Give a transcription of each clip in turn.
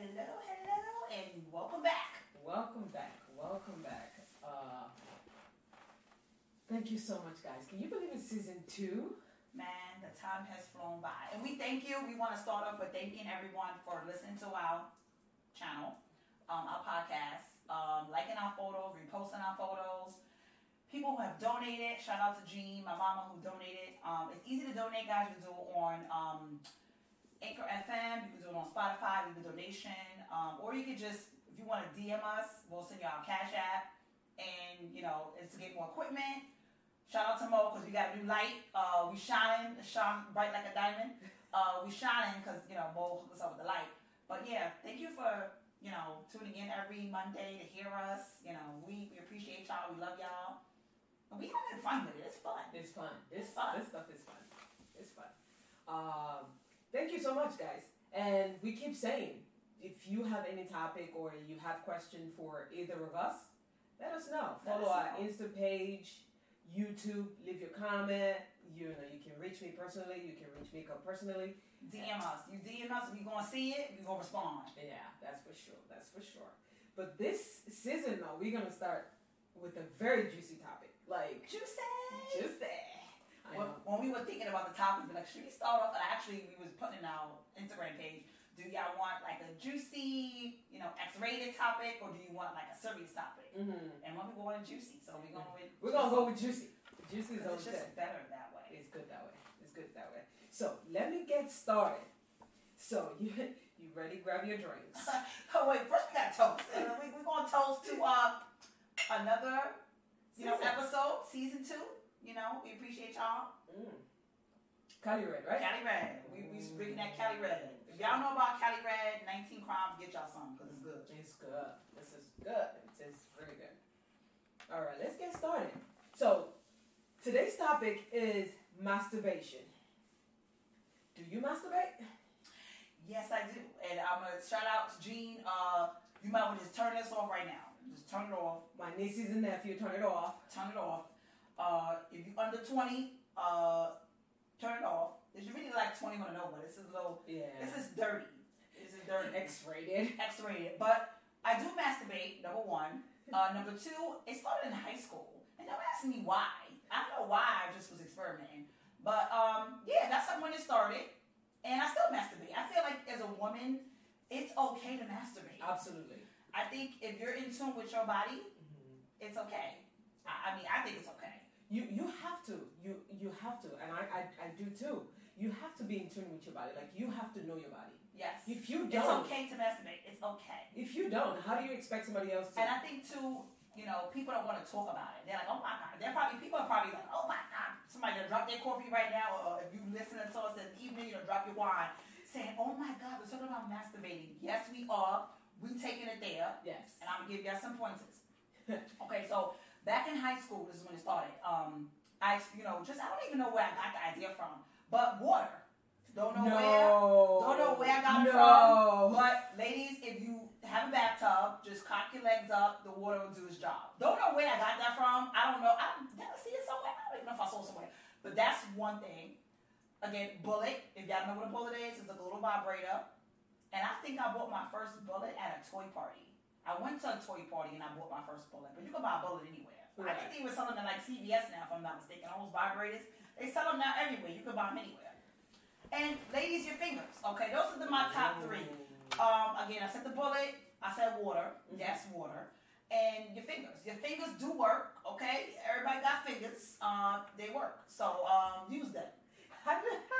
Hello, hello, and welcome back. Welcome back. Welcome back. Uh, thank you so much, guys. Can you believe it's season two? Man, the time has flown by. And we thank you. We want to start off with thanking everyone for listening to our channel, um, our podcast, um, liking our photos, reposting our photos. People who have donated, shout out to Jean, my mama who donated. Um, it's easy to donate, guys. You do it on um, Anchor FM, you can do it on Spotify, leave a donation, um, or you could just, if you want to DM us, we'll send you our Cash App, and you know, it's to get more equipment. Shout out to Mo because we got a new light. Uh, we shining, shine bright like a diamond. Uh, we shining because you know Mo hooked us up with the light. But yeah, thank you for you know tuning in every Monday to hear us. You know, we, we appreciate y'all. We love y'all. And we having fun with it. It's fun. It's fun. This, It's fun. this stuff is fun. It's fun. Um, thank you so much, guys. And we keep saying, if you have any topic or you have question for either of us, let us know. Let Follow us our know. Insta page, YouTube. Leave your comment. You know, you can reach me personally. You can reach me personally. DM us. You DM us. we're gonna see it. we're gonna respond. Yeah, that's for sure. That's for sure. But this season, though, we're gonna start with a very juicy topic. Like, Juicy. juicy. When, when we were thinking about the topic, we like, should we start off? And actually, we was putting in our Instagram page. Do y'all want like a juicy, you know, X-rated topic, or do you want like a serious topic? Mhm. And when we go on juicy, so we're going with We're gonna go with juicy. Juicy is 'cause always it's just better that way. It's good that way. It's good that way. So let me get started. So you you ready? Grab your drinks. oh wait, first we got toast. And we we gonna toast to uh another you know episode, season two. You know, we appreciate y'all. Mm. Cali Red, right? Cali Red. We we drinking that Cali Red. If y'all know about Cali Red, 19 crimes, get y'all some because it's good. It's good. This is good. It's very good. All right, let's get started. So today's topic is masturbation. Do you masturbate? Yes, I do. And I'm gonna shout out to Jean. Uh, you might want to just turn this off right now. Just turn it off. My nieces and nephew, turn it off. Turn it off. Uh, if you under 20, uh, turn it off. If you really like 20, want to know, but this is a little. Yeah. This is dirty. This is dirty. X-rated. X-rated. But I do masturbate. Number one. Uh, number two, it started in high school, and don't ask me why. I don't know why. I just was experimenting. But um, yeah, that's when it started, and I still masturbate. I feel like as a woman, it's okay to masturbate. Absolutely. I think if you're in tune with your body, Mhm. it's okay. I, I mean, I think it's okay. You you have to you you have to and I, I I do too. You have to be in tune with your body. Like you have to know your body. Yes. If you don't, it's okay to masturbate. It's okay. if you don't, how do you expect somebody else to? And I think too, you know, people don't want to talk about it. They're like, oh my god. They're probably people are probably like, oh my god. Somebody gonna drop their coffee right now, or if you listen to us in the evening, you know, drop your wine, saying, oh my god, we're talking about masturbating. Yes, we are. We taking it there, yes. and I'm gonna give y'all some pointers. Okay, so back in high school, this is when it started. Um, I, you know, just I don't even know where I got the idea from, but water. Don't know no. where. Don't know where I got it from. But ladies, if you have a bathtub, just cock your legs up. The water will do its job. Don't know where I got that from. I don't know. I never see it somewhere. I don't even know if I saw it somewhere. But that's one thing. Again, bullet. If y'all don't know what a bullet is, it's a little vibrator. And I think I bought my first bullet at a toy party. I went to a toy party and I bought my first bullet. But you can buy a bullet anywhere. I think they were selling them like CVS now, if I'm not mistaken. All those vibrators, they sell them now everywhere. You can buy them anywhere. And ladies, your fingers. Okay, those are the, my top three. Um, again, I said the bullet. I said water. Yes, water. And your fingers. Your fingers do work. Okay, everybody got fingers. Um, they work. So um, use them. I, don't-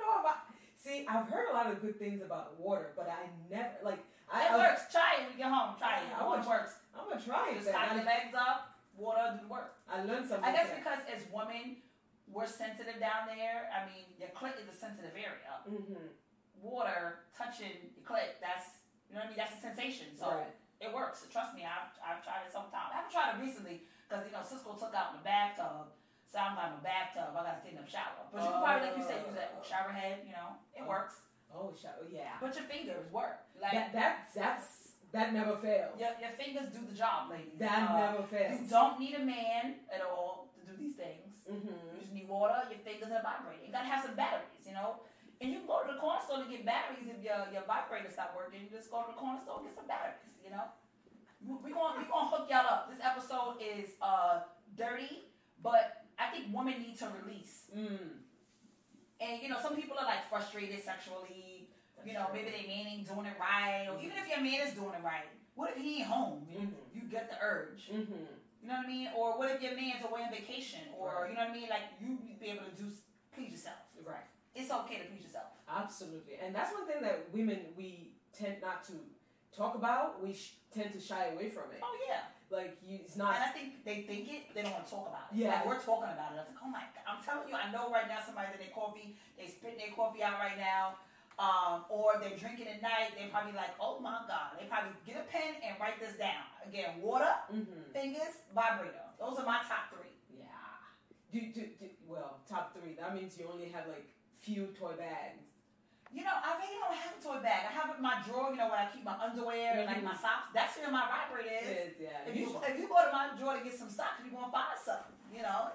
know about. See, I've heard a lot of good things about water, but I never like. I, It I works. Try it when you get home. Try it. I I it works. I'm gonna try it. Just tie your I, legs up. Water do the work. I learned something. I guess because as women, we're sensitive down there. I mean, your clit is a sensitive area. Mhm. Water touching your clit, that's you know what I mean. That's a sensation. So Right. it works. Trust me, I've, I've tried it sometimes. I haven't tried it recently because you know Cisco took out my bathtub, so I'm got no bathtub. I got to take up shower. But you can probably, like you said, use that shower head. You know, it Oh. works. Oh, sh- yeah. But your fingers work. Like That that that's that never fails. your, your fingers do the job, ladies. That Uh, never fails. You don't need a man at all to do these things. Mm-hmm. You just need water, your fingers, are vibrating. You gotta have some batteries, you know. And you can go to the corner store to get batteries if your your vibrator stop working. You just go to the corner store and get some batteries. You know. We gonna, we gonna hook y'all up. This episode is uh dirty, but I think women need to release. Mm. And you know, some people are like frustrated sexually. You know, maybe their man ain't doing it right, or even if your man is doing it right, what if he ain't home? You, Mhm. you get the urge. Mm-hmm. You know what I mean? Or what if your man's away on vacation? Or Right. you know what I mean? Like you be able to do please yourself. Right. It's okay to please yourself. Absolutely, and that's one thing that women we tend not to talk about. We sh- tend to shy away from it. Oh yeah. Like you, it's And not. I think they think it, they don't want to talk about it. Yeah. Like we're talking about it. I was like, oh my god, I'm telling you, I know right now somebody in their coffee, they spitting their coffee out right now. Um, or they're drinking at night, they probably like, oh my god. They probably get a pen and write this down. Again, water, Mm-hmm. fingers, vibrator. Those are my top three. Yeah. Do, do, do, well, top three. That means you only have like few toy bags. You know, I really don't have a toy bag. I have it in my drawer, you know, where I keep my underwear and like my socks. That's where my vibrator is. Yeah. If you if you go to my drawer to get some socks, you're gonna find something. You know,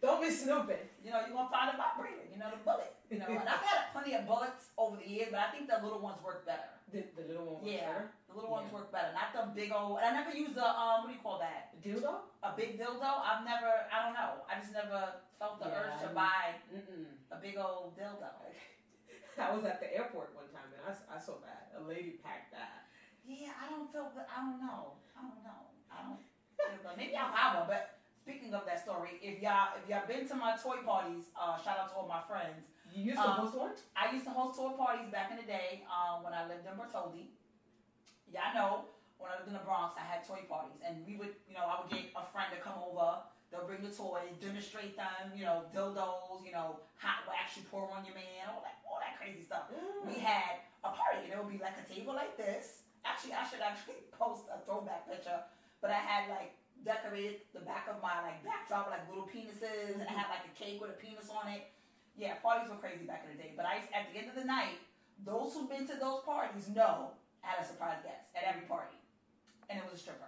don't be snooping. you know, you're gonna find a vibrator. You know, the bullet. You know, and I've had plenty of bullets over the years, but I think the little ones work better. The, the little one. was Yeah. better. The little ones Yeah. work better, not the big old. And I never used the um, what do you call that? The dildo? A big dildo. I've never. I don't know. I just never felt the Yeah, urge to buy Mm-mm. a big old dildo. I was at the airport one time and I, I saw that. A lady packed that. Yeah, I don't feel. good. I don't know. I don't know. I don't. feel. Maybe I'll buy one. But speaking of that story, if y'all if y'all been to my toy parties, uh, shout out to all my friends. You used to Um, host one? I used to host toy parties back in the day um, when I lived in Bertoldi. Y'all know when I lived in the Bronx, I had toy parties, and we would, you know, I would get a friend to come over. They'll bring the toys, demonstrate them, you know, dildos, you know, hot wax you pour on your man, all that, all that crazy stuff. We had a party, and it would be like a table like this. Actually, I should actually post a throwback picture, but I had like decorated the back of my like backdrop with like little penises, and I had like a cake with a penis on it. Yeah, parties were crazy back in the day. But I, at the end of the night, those who've been to those parties know I had a surprise guest at every party, and it was a stripper.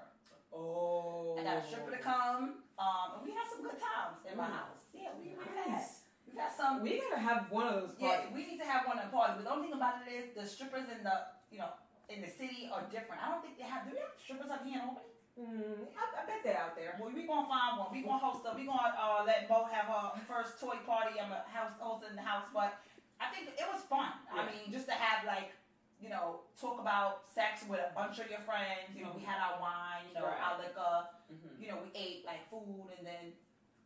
Oh. I got a stripper to come, um, and we had some good times in my Mm. house. Yeah, we, had Nice. we've had some. We gotta have one of those Yeah, we need to have one at party. But the only thing about it is the strippers in the you know in the city are different. I don't think they have. Do we have strippers up here in Albany? Mm, I, I bet they're out there. Well, we gonna find one. We gonna host a. We gonna uh, let Bo have her first toy party. I'm a house host in the house, but I think it was fun. I mean, just to have like you know talk about sex with a bunch of your friends. You know, we had our wine. You know, Right. our liquor. Mm-hmm. You know, we ate like food, and then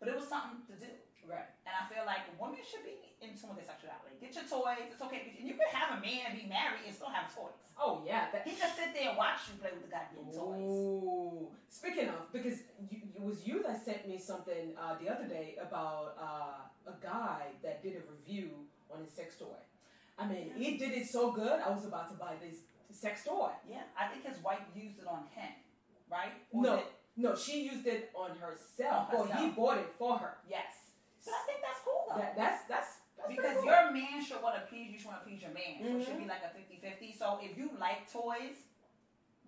but it was something to do. Right. And I feel like women should be in tune with their sexuality. Get your toys. It's okay. And you can have a man be married and still have toys. Oh yeah. That, He can sit there and watch you play with the goddamn toys. Ooh. Speaking of, because you, it was you that sent me something uh, the other day about uh, a guy that did a review on his sex toy. I mean, he did it so good. I was about to buy this sex toy. Yeah, I think his wife used it on him, right? Or No. it- No, she used it on herself. On Or he bought it for her. yes. But I think that's cool though. That, that's that's, that's because cool. your man should want to please you, you should want to please your man. So it should be mm-hmm. like a 50-50. So if you like toys,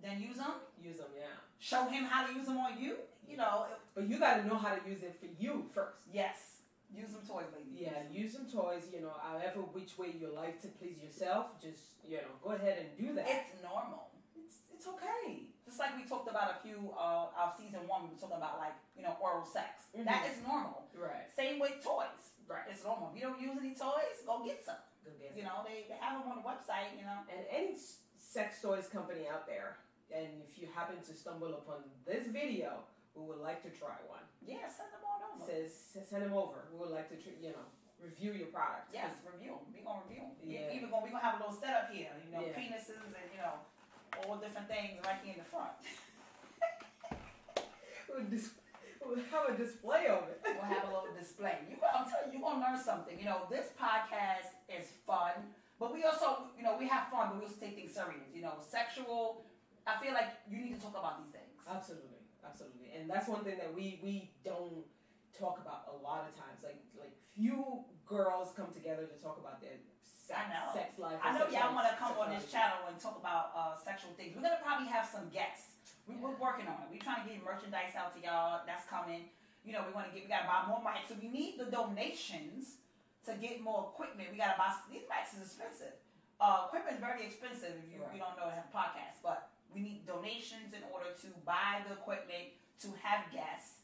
then use them. use them, yeah. Show him how to use them on you. You know, But you got to know how to use it for you first. yes. Use them toys, ladies. Yeah, use some toys. You know, however which way you like to please yourself, just you know, go ahead and do that. It's normal. It's it's okay. Just like we talked about a few uh our season one, we were talking about like, you know, oral sex. Mhm. That is normal. Right. Same with toys. Right. It's normal. If you don't use any toys, go get some. Go get You know, they, they have them on the website, you know. And any sex toys company out there, and if you happen to stumble upon this video, we would like to try one. Yeah, send them on over. Says send them over. We would like to, you know, review your product. Yes, review them. We gonna review them. Yeah. Even gonna we gonna have a little setup here. You know, Yeah. penises and you know all different things right here in the front. We'll, dis- we'll have a display of it. we'll have a little display. You, I'm telling you, you're gonna learn something. You know, this podcast is fun, but we also, you know, we have fun, but we also take things serious. You know, sexual. I feel like you need to talk about these things. Absolutely, absolutely, and that's one thing that we we don't talk about a lot of times. Like like few girls come together to talk about their sex, I know. sex life. I know y'all want to come on this channel and talk about uh, sexual things. We're gonna probably have some guests. We, We're working on it. We're trying to get merchandise out to y'all. That's coming. You know, we want to get. We gotta buy more mics. So we need the donations to get more equipment. We gotta buy these mics is expensive. uh, equipment is very expensive if you, Right. you don't know to have podcasts, but we need donations in order to buy the equipment to have guests.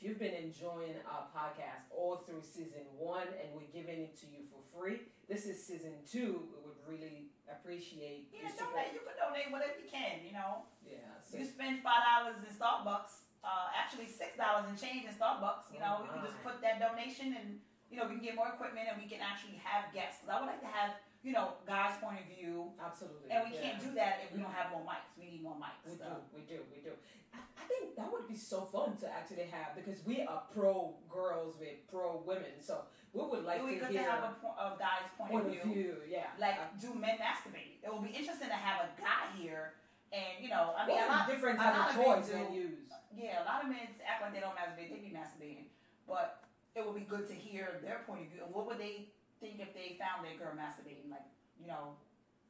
If you've been enjoying our podcast all through season one and we're giving it to you for free, this is season two. We would really appreciate Yeah, donate. You can donate whatever you can. You know, Yeah. So, you spend five dollars in Starbucks, uh, actually six dollars in change in Starbucks. You know, Oh, we can just put that donation and you know we can get more equipment and we can actually have guests. I would like to have you know God's point of view, absolutely. and we yeah. can't do that if we don't have more mics. We need more mics. We so. do, we do, we do. I, I think that would be so fun to actually have because we are pro girls, we're pro women, so we would like it would be to good to hear have a, a guy's point, point of view. Yeah, Like, Uh, do men masturbate? It would be interesting to have a guy here, and you know, I mean, a lot, different type of toys men use. yeah, a lot of men act like they don't masturbate. They be masturbating, but it would be good to hear their point of view. And what would they think if they found their girl masturbating? Like, you know,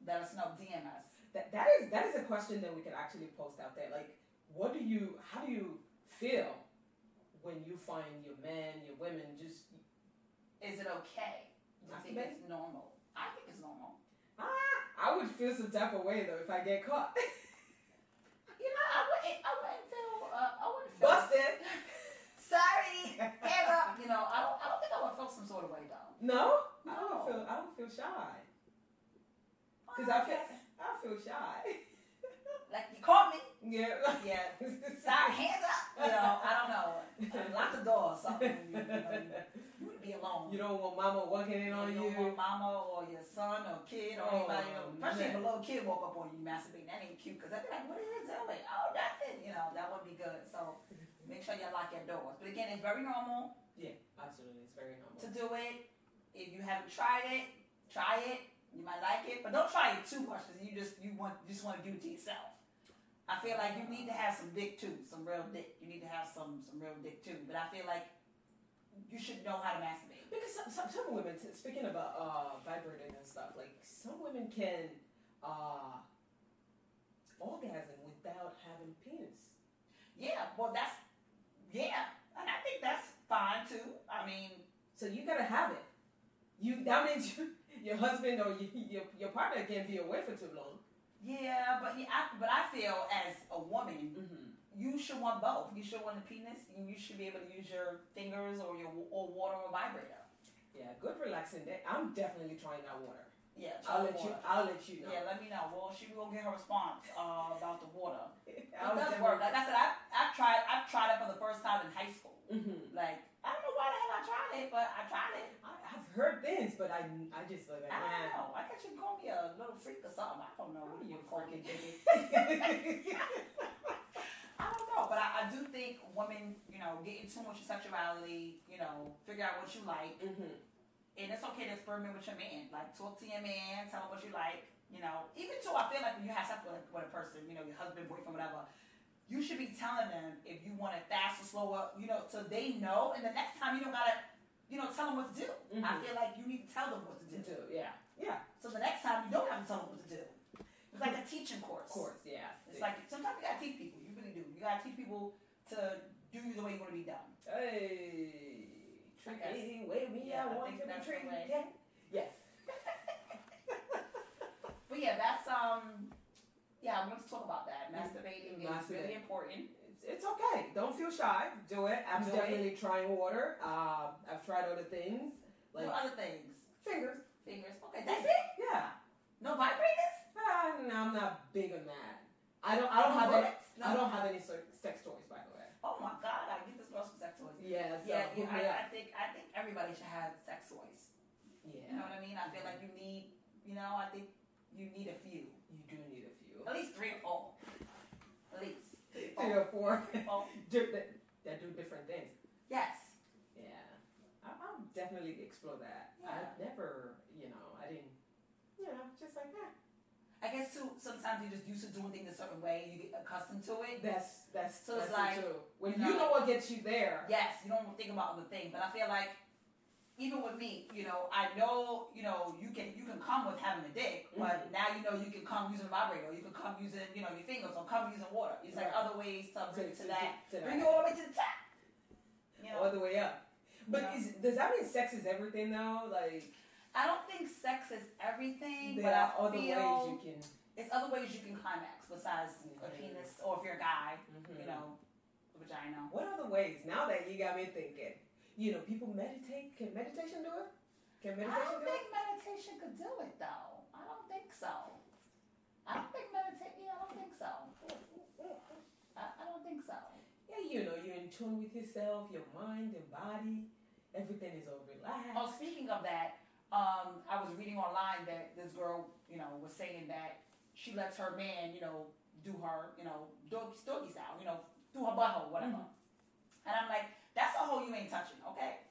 let us know, DM us. That that is that is a question that we could actually post out there. Like, what do you, how do you feel when you find your men, your women just Is it okay? Do you think it's normal? I think it's normal. ah? I would feel some type of way though if I get caught. You know, I wouldn't. I wouldn't feel. Uh, I wouldn't feel. Busted. Sorry, up. You know, I don't. I don't think I would feel some sort of way though. No, I don't feel I don't feel shy because Oh, I feel. I feel shy. like you caught me. yeah. Yeah. Sorry, hands up. You know, I don't know. Lock the door or something. You, you, know, you, would be alone. You don't want mama walking in on you you. don't want mama or your son or kid or Oh, anybody. Especially if a little kid woke up on you masturbating. That ain't cute because I'd be like, what is it doing? Oh, nothing. You know, that would be good. So make sure you lock your doors. But again, it's very normal Yeah, absolutely. It's very normal. to do it. If you haven't tried it, try it. You might like it, but don't try it too much because you just you want you just want to do it to yourself. I feel like you need to have some dick too, some real dick. You need to have some some real dick too. But I feel like you should know how to masturbate. Because some, some, some women, speaking about uh, vibrating and stuff, like some women can uh, orgasm without having penis. Yeah, well that's yeah, and I think that's fine too. I mean, So you gotta have it. You that means you, your husband or you, your your partner can't be away for too long. yeah, but yeah, I, but I feel as a woman, Mm-hmm. you should want both. You should want a penis, and you should be able to use your fingers or your or water or vibrator. Yeah, good relaxing day. I'm definitely trying that water. Yeah, I'll let you. I'll let you know. Yeah, let me know. Well, she will get her response uh, about the water. It does work. Like I said, I, I've tried. I've tried it for the first time in high school. Mhm. Like I don't know why the hell I tried it, but I tried it. I, heard things, but I I just like I don't know. I guess you call me a little freak or something. I don't know. What are you call freaking. I don't know, but I, I do think women, you know, get in tune with your sexuality. You know, figure out what you like, Mhm. and it's okay to experiment with your man. Like talk to your man, tell him what you like. You know, even too, I feel like when you have sex with with a person, you know, your husband, boyfriend, whatever, you should be telling them if you want it fast or slower. You know, so they know, and the next time you don't gotta, you know, tell them what to do. I Mhm. feel like you need to tell them what to do. do, yeah, yeah, So the next time you don't have to tell them what to do. It's like a teaching course. course, yeah. It's like sometimes you gotta teach people. You really do. You gotta teach people to do you the way you want to be done. Hey, I guess. treating way me, Yeah, I I want to be treated. Yeah. Yes. But yeah, that's um. Yeah, I want to talk about that. Masturbating is Masturbate. really important. It's, okay. Don't feel shy. Do it. I'm Do it. definitely trying water. Um, I've tried other things like What other things? fingers. Fingers. Okay, that's it. Yeah. No vibrators. Ah, no, I'm not big on that. I don't. I don't No have any. No. I don't have any sex toys, by the way. Oh my god, I get this girl some sex toys. Yeah. So Yeah, yeah. I. I think I think everybody should have sex toys. Yeah. You know what I mean? I feel like you need. You know, I think you need a few. You do need a few. At least three or four. Three or four. Oh, oh. four. That, that do different things. Yes. Yeah. I, I'll definitely explore that. Yeah. I've never, you know, I didn't, you know, just like that. I guess too. Sometimes you're just used to doing things a certain way. You get accustomed to it. That's that's So it's that's like, it. When you you know- know what gets you there. Yes, you don't think about other things, but I feel like even with me, you know, I know, you know, you can you can come with having a dick, but Mhm. now you know you can come using a vibrator, you can come using, you know, your fingers, or come using water. It's like other ways to bring it to that, to bring you all the way to the top. You know, all the way up. But Yeah. is, does that mean sex is everything though? Like, I don't think sex is everything, there but I are other ways you can. it's other ways you can climax besides a Mhm. penis, or if you're a guy, Mhm. you know, vagina. What other ways? Now that you got me thinking, you know, people meditate. Can meditation do it? Can I meditation don't do it? think meditation could do it though. I don't think so. I don't think meditation. Yeah, I don't think so. I, I don't think so. Yeah, you know, you're in tune with yourself, your mind, your body. Everything is all relaxed. Oh, speaking of that, um, I was reading online that this girl, you know, was saying that she lets her man, you know, do her, you know, doggy, doggy style, you know, through her butthole, whatever. And I'm like, that's a hole you ain't touching, okay?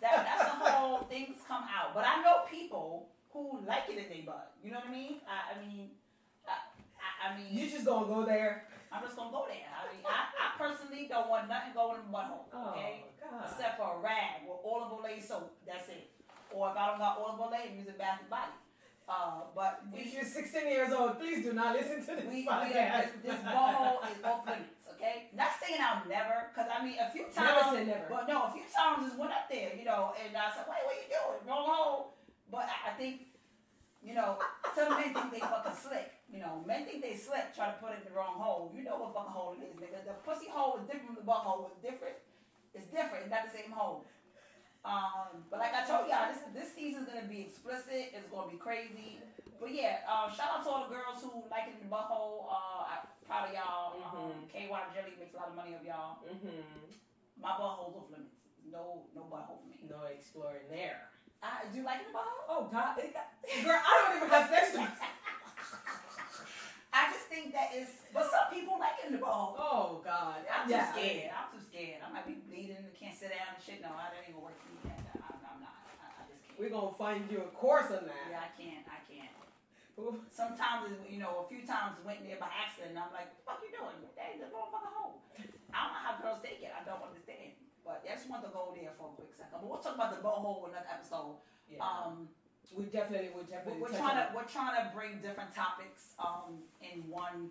That that's a whole things come out. But I know people who like it in their butt. You know what I mean? I, I mean, I, I, I mean, You just gonna go there? I'm just gonna go there. I mean, I, I personally don't want nothing going in the butthole, oh, okay? Oh except for a rag with olive oil soap. That's it. Or if I don't got olive oil, I'm using Bath and Body. Uh, but If you're 16 years old, please do not listen to this we, we podcast. this, this butthole is off limits. Okay, not saying I'll never, cause I mean a few times. Never never. But no, a few times just went up there, you know, and I said, "Wait, what are you doing? Wrong hole." But I, I think, you know, some men think they fucking slick. You know, men think they slick, try to put it in the wrong hole. You know what fucking hole it is, nigga. The pussy hole is different from the butt hole. It's different. It's different. It's not the same hole. Um, but like I told y'all, this this season's gonna be explicit. It's gonna be crazy. But yeah, uh, shout out to all the girls who like it in the butthole. Uh, I'm proud of y'all. Um, Mhm. KY Jelly makes a lot of money of y'all. hmm My butthole's off limits. No, no butthole for me. No exploring there. I, do you like it in the butthole? Oh God, girl, I don't even have sex toys. I just think that is, but some people like it in the butthole. Oh God, I'm too Yeah. scared. I'm too scared. I might be bleeding. Can't sit down and shit. No, I don't even work for me. I, I, I'm not. I, I just can't. We're gonna find you a course on that. Yeah, I can't. I can't. Sometimes, you know, a few times went there by accident. And I'm like, what the fuck you doing? Ain't the motherfucking hole. I don't know how girls take it. I don't understand. But I just want to go there for a quick second. But we'll talk about the butthole in another episode. Yeah. Um, we definitely, we definitely. we're trying to we're trying to bring different topics um in one,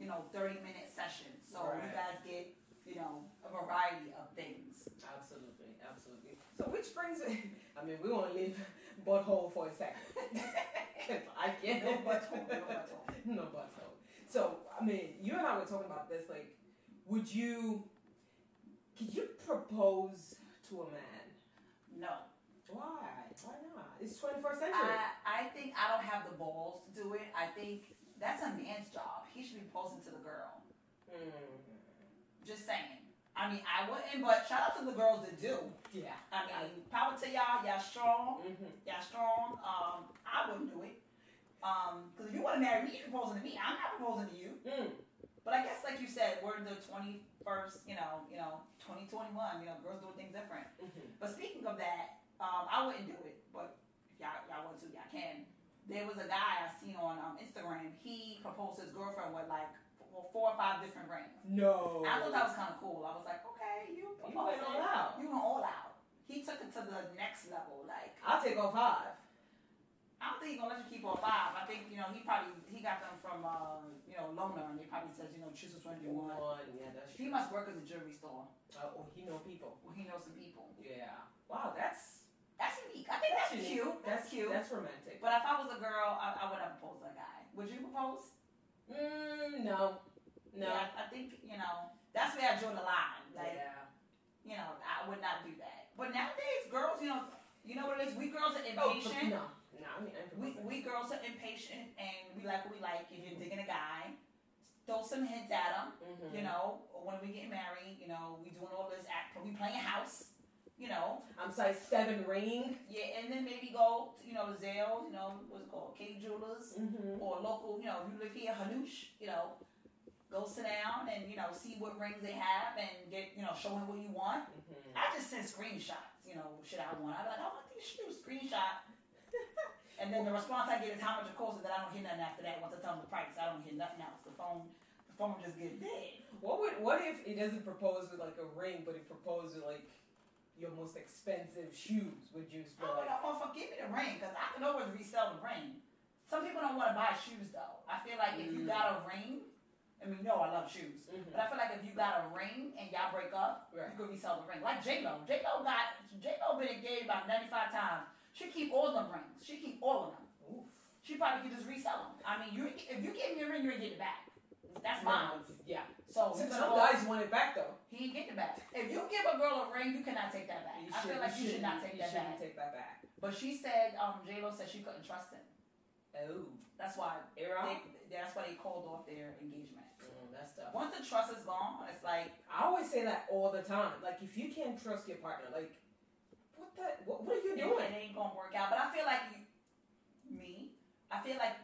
you know, 30 minute session. So you guys get, you know, a variety of things. Absolutely, absolutely. So which brings it. I mean, we want to leave butthole for a second. I can't. No butthole, no butthole. no butthole. So I mean, you and I were talking about this. Like, would you? Could you propose to a man? No. Why? Why not? It's 21st century. I, I think I don't have the balls to do it. I think that's a man's job. He should be posing to the girl. Mm. Just saying. I mean, I wouldn't, but shout out to the girls that do. Yeah. I mean, power to y'all. Y'all strong. Mm-hmm. Y'all strong. Um, I wouldn't do it. Um, because if you want to marry me, you're proposing to me. I'm not proposing to you. Mm. But I guess, like you said, we're in the 21st, you know, you know, 2021. You know, girls doing things different. Mm-hmm. But speaking of that, um, I wouldn't do it. But if y'all, y'all want to, y'all can. There was a guy I seen on um, Instagram. He proposed to his girlfriend with like four, four or five different rings. No. I thought that was kind of cool. I was like, okay, you You went all out. You went all out. He took it to the next level. Like, I'll take all five. I don't think he's gonna let you keep all five. I think you know he probably he got them from uh, you know Loner, and he probably says you know choose which one you want. One, yeah, that's He must work at a jewelry store. Uh, oh, he know people. Well, he knows some people. Yeah. Wow, that's That's unique. I think that's, unique. cute. That's, cute. That's romantic. but if I was a girl, I, I would have proposed to a guy. Would you propose? Mm, no. No. Yeah, I think you know that's where I draw the line. Like yeah. you know, I would not do that. But nowadays, girls, you know, you know what it is. We girls are impatient. Oh, impatient. no. No, I mean, We, we girls are impatient and we like what we like. If you're digging a guy, throw some hints at him. Mhm. You know, when we get married, you know, we doing all this act, we playing house. You know, I'm size seven ring. yeah, and then maybe go, to, you know, Zales, you know, what's it called, Kay Jewelers, Mm-hmm. or local, you know, if you live here, Hannoush, you know, go sit down and you know see what rings they have and get, you know, show him what you want. Mm-hmm. I just send screenshots, you know, shit I want. I'm like, I want these shoes, screenshot. and then the response I get is how much it costs, and then I don't hear nothing after that. Once I tell them the price, I don't hear nothing else. The phone, the phone just get dead. What would? What if he doesn't propose with like a ring, but he proposed with like your most expensive shoes? Would you I'm like, like, oh, give me the ring, because I can always resell the ring. Some people don't want to buy shoes, though. I feel like if you Mm. got a ring, I mean, no, I love shoes. Mhm. But I feel like if you got a ring and y'all break up, Right. you could resell the ring. Like J Lo. J Lo got J Lo been engaged about ninety five times. She keep all them rings. She keep all of them. She probably could just resell them. I mean, you if you give me a ring, you're gonna get it back. That's mine. Yeah. So Some guys want it back though. he ain't getting it back. If you give a girl a ring, you cannot take that back. I feel like you should shouldn't- take you that back. take that back. But she said, um, J Lo said she couldn't trust him. Oh, That's why they, that's why they called off their engagement. Mm, that's tough. Once the trust is gone, it's like I always say that all the time. Like, if you can't trust your partner, like, what the, what, what are you it, doing? it ain't gonna work out. But I feel like you, me, I feel like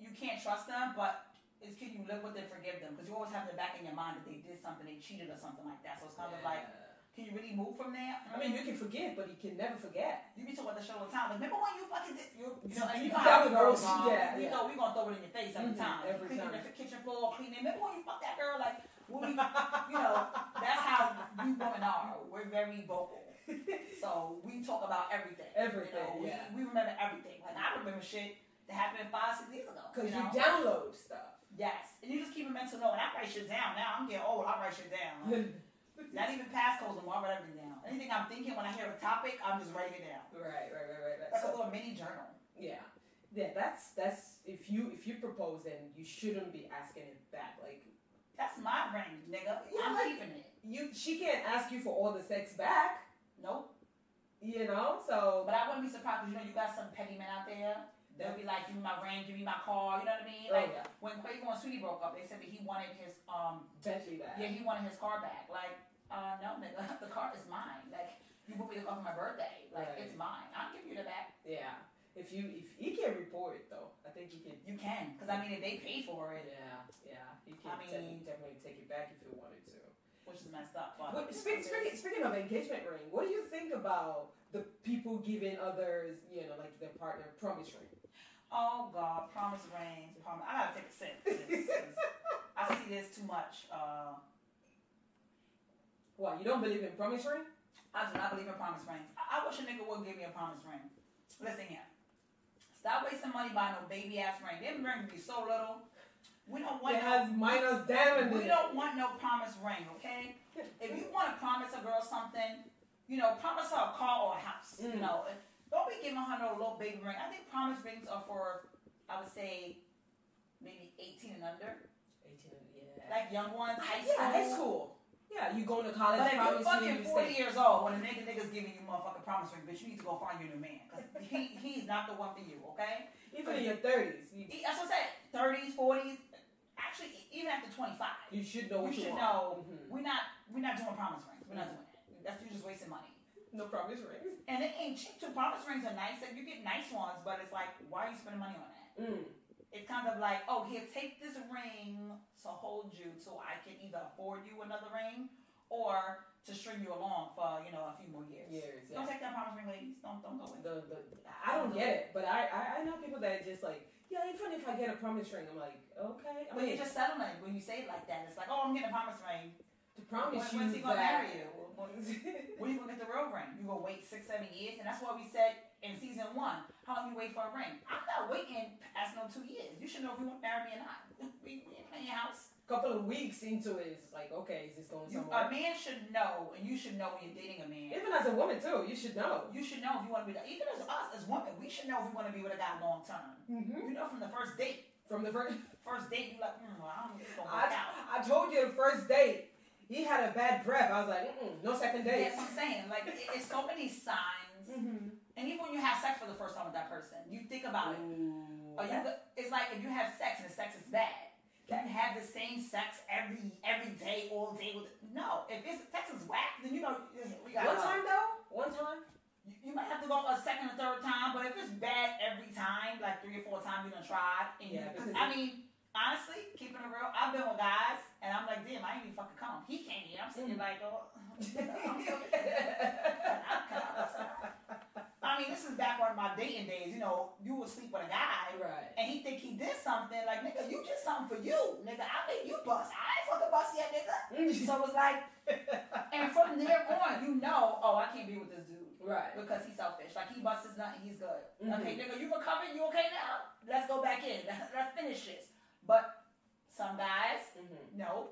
you can't trust them, but it's can you live with it, forgive them? Because you always have in the back in your mind that they did something, they cheated or something like that. So it's kind of like, can you really move from there? I mean, you can forgive, but you can never forget. You be talking about the show all the time. Like, remember when you fucking did, you, you know, and you You know got how the girls girls, yeah, we yeah. know we gonna throw it in your face every Mhm, time. every cleaning time. the kitchen floor, cleaning. Remember when you fucked that girl? Like, when we, you know, that's how we women are. We're very vocal. So we talk about everything. Everything, You know, yeah. we, we remember everything. Like I remember shit that happened five, six years ago. Because you you download stuff. Yes, and you just keep a mental note. And I write shit down. Now I'm getting old. I write shit down. Not even passcodes anymore. I write everything down. Anything I'm thinking when I hear a topic, I'm just writing it down. right, right, right, right, right. Like a little mini journal. yeah, yeah. That's that's if you if you propose, then you shouldn't be asking it back. Like That's my ring, nigga. Yeah, I'm like- keeping it. you, she can't ask you for all the sex back. Nope. You know, so But I wouldn't be surprised because you know you got some petty men out there. They'll be like, give me my ring, give me my car. You know what I mean? Oh, Like yeah. when Quavo and Saweetie broke up, they said that he wanted his um Bentley back. yeah he wanted his car back. Like uh no nigga, the car is mine. Like you bought me the car for my birthday. Like Right. it's mine. I'll give you the back. Yeah. If you if he can report it though, I think he can. You can because I mean if they pay for it, Yeah, yeah. Can I mean- definitely, definitely take it back if he wanted to. which is messed up. But But speak, speaking, speaking of engagement ring, what do you think about the people giving others, you know, like their partner promise ring? Oh god, promise rings. Promise. I gotta take a sip. I see this too much. Uh, Why you don't believe in promise ring? I do not believe in promise rings. I, I wish a nigga would give me a promise ring. Listen here. Stop wasting money buying no baby ass ring. Them rings be so little. We don't want It has minus diamond we don't want no promise ring, okay? If you want to promise a girl something, you know, promise her a car or a house. You Mm. know, don't be giving her no little baby ring. I think promise rings are for, I would say, maybe 18 and under, 18, yeah. like young ones, high school. yeah, high school. Yeah, you going to college, But if you're fucking you 40 stay. years old, when a nigga nigga's giving you motherfucking promise ring, bitch, you need to go find your new man. Because he, he's not the one for you, okay? Even in your 30s, you, That's what I said. 30s, 40s, actually, even after 25. you should know what You you, should want. know. Mhm. We're not, we're not doing promise rings. We're not doing that. That's you're just wasting money. No promise rings. And it ain't cheap too. Promise rings are nice. Like you get nice ones, but it's like, why are you spending money on that? Mm. It's kind of like, oh, here, take this ring to hold you so I can either afford you another ring or to string you along for, you know, a few more years. Years, Don't take that promise ring, ladies. Don't don't go it. The, the, I don't get it, but I, I, I know people that just like, yeah, even if I get a promise ring, I'm like, okay. I But mean, you're just settling when you say it like that. It's like, oh, I'm getting a promise ring. To promise when, you when's he gonna that. marry you? When, when you gonna get the real ring? You gonna wait six, seven years? And that's why we said in season one, how long you wait for a ring? I'm not waiting past no two years. You should know if you want to marry me or not. We, we ain't playing your house. couple of weeks into it, it's like, okay, is this going You, somewhere? a man should know, and you should know when you're dating a man. Even as a woman too, you should know. You should know if you want to be, even as us, as women, we should know if we want to be with a guy long term. Mm-hmm. You know from the first date. From the first, First date, you like, mm, well, I don't think it's gonna work out. I, I told you the first date, he had a bad breath. I was like, Mm-mm, no second date. That's what I'm saying. Like, it, it's so many signs. Mm-hmm. And even when you have sex for the first time with that person, you think about it. Ooh, Are you, it's like if you have sex and the sex is bad. You have the same sex every every day, all day. With no, if it's sex is whack, then you know we got one time though, one time. You, you might have to go a second or third time, but if it's bad every time, like three or four times you done tried, and Yeah, you, I mean, honestly, keeping it real, I've been with guys, and I'm like, damn, I ain't even fucking come. He can't eat. I'm sitting Mm. like, oh, I'm so, I- mean, this is back on my dating days. You know, you would sleep with a guy, right. and he think he did something. Like, nigga, you did something for you, nigga. I made you bust. I ain't fucking bust yet, nigga. So it's like, and from there on, you know, oh, I can't be with this dude right. because he's selfish. Like he busts his nut and he's good. Mhm. Okay, nigga, you recovered? You okay now? Let's go back in. Let's finish this. But some guys, Mm-hmm. no,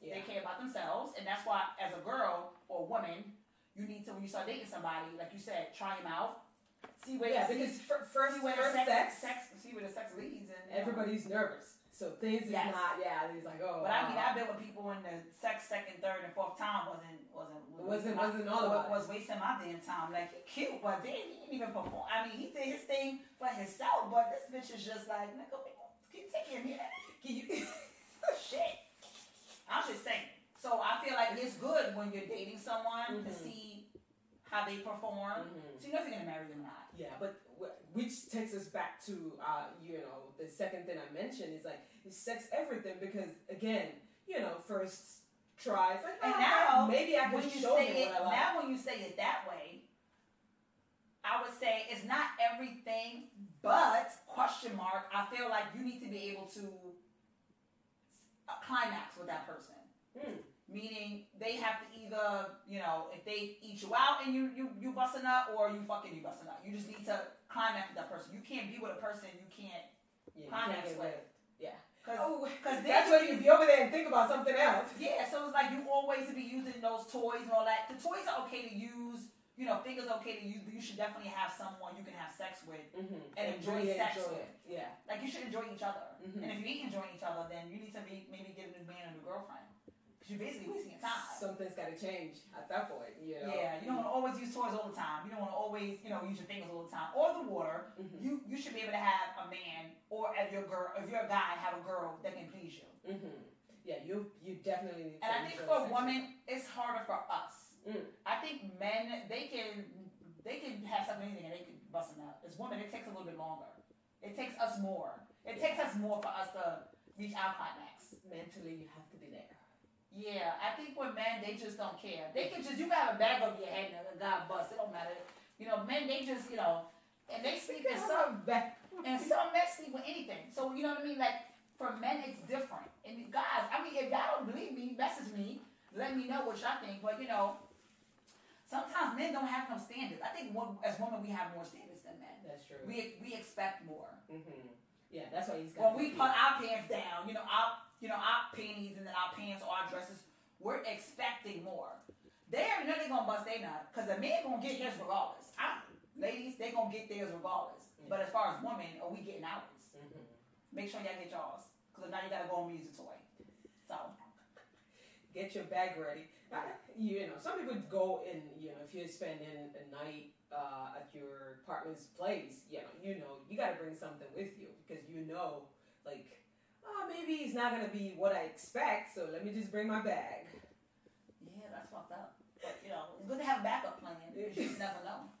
Yeah. they care about themselves, and that's why, as a girl or woman, you need to when you start dating somebody, like you said, try him out, see where Yeah, see, because fir- first, see where first the sex, sex, sex, see where the sex leads, and everybody's nervous. So things is not. Yeah, it's like, oh. But I mean, wow. I've been with people when the sex, second, third, and fourth time wasn't wasn't Wasn't- my- wasn't all wa- about it. was wasting my damn time. Like he cute, but then he didn't even perform. I mean, he did his thing for himself, but this bitch is just like, nigga, we gon- can you take care of me? Can you- Shit. I'm just saying. So I feel like it's good when you're dating someone to Mhm. see how they perform, Mhm. so you know if you're gonna marry them or not. Yeah, but which takes us back to uh, you know the second thing I mentioned is like is sex everything because again you know first try it's like And oh, now, maybe I when can you show say him it what I like. now when you say it that way i would say it's not everything but question mark i feel like you need to be able to climax with that person Hmm. meaning they have to either you know if they eat you out and you you you busting up or you fucking you busting up you just need to climax with that person you can't be with a person you can't yeah, you climax can't with. Yeah. because Oh, 'cause that's you- why you be over there and think about something else. Yeah, so it's like you always be using those toys and all that. The toys are okay to use. You know, fingers okay to but you should definitely have someone you can have sex with. Mm-hmm. And enjoy sex enjoy with. Yeah. Like you should enjoy each other. Mhm. And if you ain't enjoying each other, then you need to be maybe get a new man or a new girlfriend. Because you're basically wasting your time. Something's got to change at that point. You know. Yeah, you don't want to always use toys all the time. You don't want to always, you know, use your fingers all the time or the water. Mhm. You you should be able to have a man or if your girl, if you're a guy, have a girl that can please you. Mm-hmm. Yeah, you you definitely need. And I think for sex. women, it's harder for us. Mm. I think men, they can they can have something anything and they can bust it out. As women, it takes a little bit longer. It takes us more. It takes us more for us to reach our climax. mentally you have to be there. Yeah, I think with men, they just don't care. They can just you can have a bag over your head and a guy bust. It don't matter. You know, men they just you know, and they sleep in some some and some men sleep with anything. So you know what I mean? Like for men, it's different. And guys, I mean, if y'all don't believe me, message me. Let me know what y'all think. But you know, sometimes men don't have no standards. I think one, as women, we have more standards than men. That's true. We we expect more. hmm Yeah, that's why he's got. When we put our pants down, you know, our you know our panties and then our pants or our dresses, we're expecting more. They already know they're gonna bust their nut because the man gonna get his regardless. I, ladies, they gonna get theirs regardless. But as far as women, are we getting ours? hmm Make sure y'all get yours. Because now you gotta go and use a toy. So, Get your bag ready. You know, some people go and you know if you're spending a night uh, at your partner's place, you know, you know, you got to bring something with you because you know, like, oh, maybe it's not gonna be what I expect, so let me just bring my bag. yeah, that's fucked up. But, you know, it's good to have a backup plan you just never know.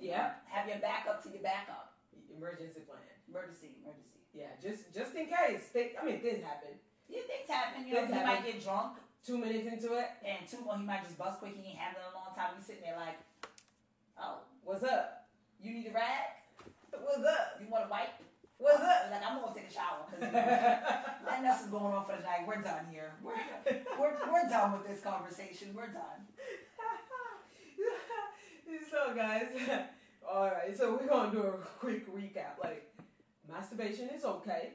Yeah, Have your backup to your backup. emergency plan. Emergency, emergency. Yeah, just just in case. They, I mean, things happen. Yeah, things happen. You know, Things he happen. might get drunk. Two minutes into it, And two more, he might just bust quick. He ain't having a long time. He's sitting there like, oh, what's up? you need a rag? What's up? You want a wipe? What's up? Like, I'm going to take a shower because nothing else is going on for the night. We're done here. We're, we're, we're done with this conversation. We're done. so guys, all right. So we're gonna do a quick recap. Like, masturbation is okay,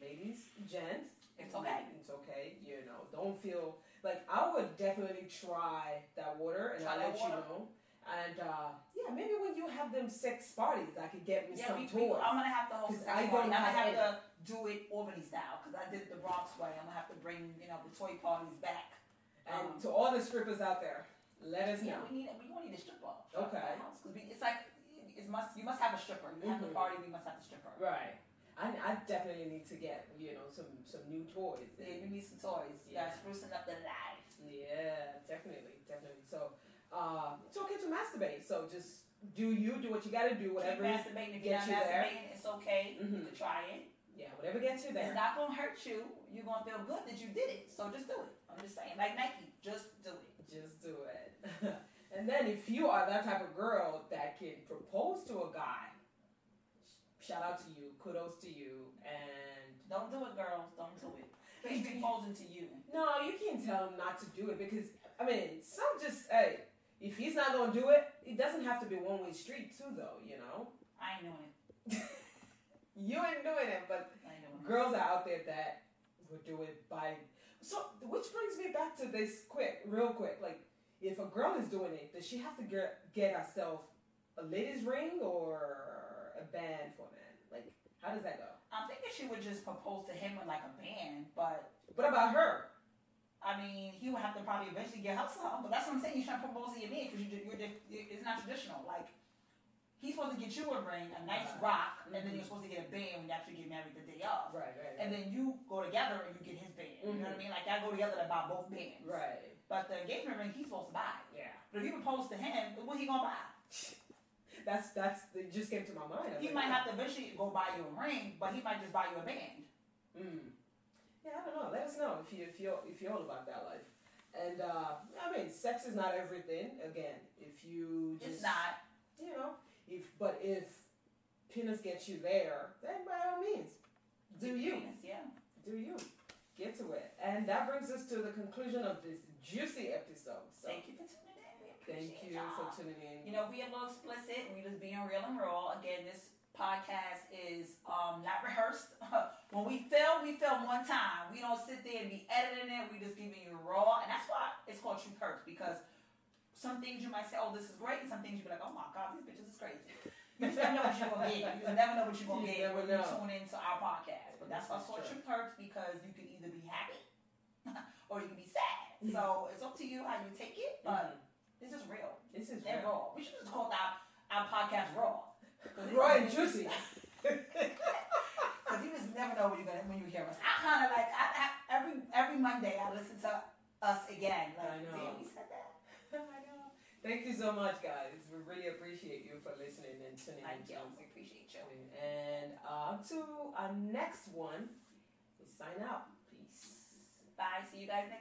ladies, gents. It's okay. It's okay. You know, don't feel like I would definitely try that water, and Try I'll let you know. And uh, yeah, maybe when you have them sex parties, I could get me Yeah, some we, we, toys. I'm gonna have to host I sex don't party. I'm gonna have to do it Albany style because I did the Bronx way. I'm gonna have to bring you know the toy parties back. and Um, to all the strippers out there, let us Yeah, know. we need we gonna need a stripper. Okay. Because it's like it must you must have a stripper. You have the Mhm. party, we must have the stripper. Right. I, I definitely need to get you know some some new toys. Yeah, we need some toys. Yeah, Yeah. sprucing up the life. Yeah, definitely, definitely. So, uh, it's okay to masturbate. So just do you do what you got to do, whatever. Keep masturbating. If you're gets not you there. it's okay. You Mhm. can try it. Yeah, whatever gets you there. It's not gonna hurt you. You're gonna feel good that you did it. So just do it. I'm just saying, like Nike, just do it. Just do it. and then if you are that type of girl that can propose to a guy, shout out to you, kudos to you, and Don't do it, girls. Don't do it. He's proposing to you. no, you can't tell him not to do it because I mean, some just hey, if he's not gonna do it, it doesn't have to be one way street too, though. You know, I ain't doing it. you ain't doing it, but doing it. girls are out there that would do it by so which brings me back to this quick real quick like if a girl is doing it does she have to get get herself a ladies ring or a band for men like how does that go I'm thinking she would just propose to him with like a band, but What about her? I mean, he would have to probably eventually get her some. But that's what I'm saying. You're trying to propose to your man because you, you're, diff- it's not traditional. Like he's supposed to get you a ring, a nice Right. rock, and then Mhm. you're supposed to get a band when you actually get married the day of. Right, right, And then you go together and you get his band. You know what I mean? Like y'all go together to buy both bands. right. But the engagement ring he's supposed to buy. Yeah. But if you propose to him, what he gonna buy? That's that's it just came to my mind. He like, might have to eventually go buy you a ring, but he might just buy you a band. Mm. Yeah, I don't know. Let us know if you if you if you're all about that life. And uh, I mean, sex is not everything. Again, if you just It's not. you know, if but if penis gets you there, then by all means, do you Yeah. do you get to it? And that brings us to the conclusion of this juicy episode. So Thank you for tuning thank you y'all. for tuning in. You know, we a little explicit. We just being real and raw. Again, this podcast is um, not rehearsed. when we film, we film one time. We don't sit there and be editing it. We just giving you raw, and that's why it's called Truth Hurts because some things you might say, "Oh, this is great," and some things you be like, "Oh my God, these bitches is crazy." You just never know what you're gonna get. You just never know what you're gonna You get when you tune into our podcast. But that's why it's called true. Truth Hurts because you can either be happy or you can be sad. So it's up to you how you take it. But Mhm. This is real this is and real. raw. We should just call our, our podcast raw. Raw and juicy. Because you just never know when you're gonna when you hear us. I kind of like I, I, every every Monday I listen to us again. Like, I know. Damn, we said that. I know. Thank you so much, guys. We really appreciate you for listening and tuning Thank in. you. We appreciate you. And uh, to our next one, we sign out. Peace. Bye. See you guys next.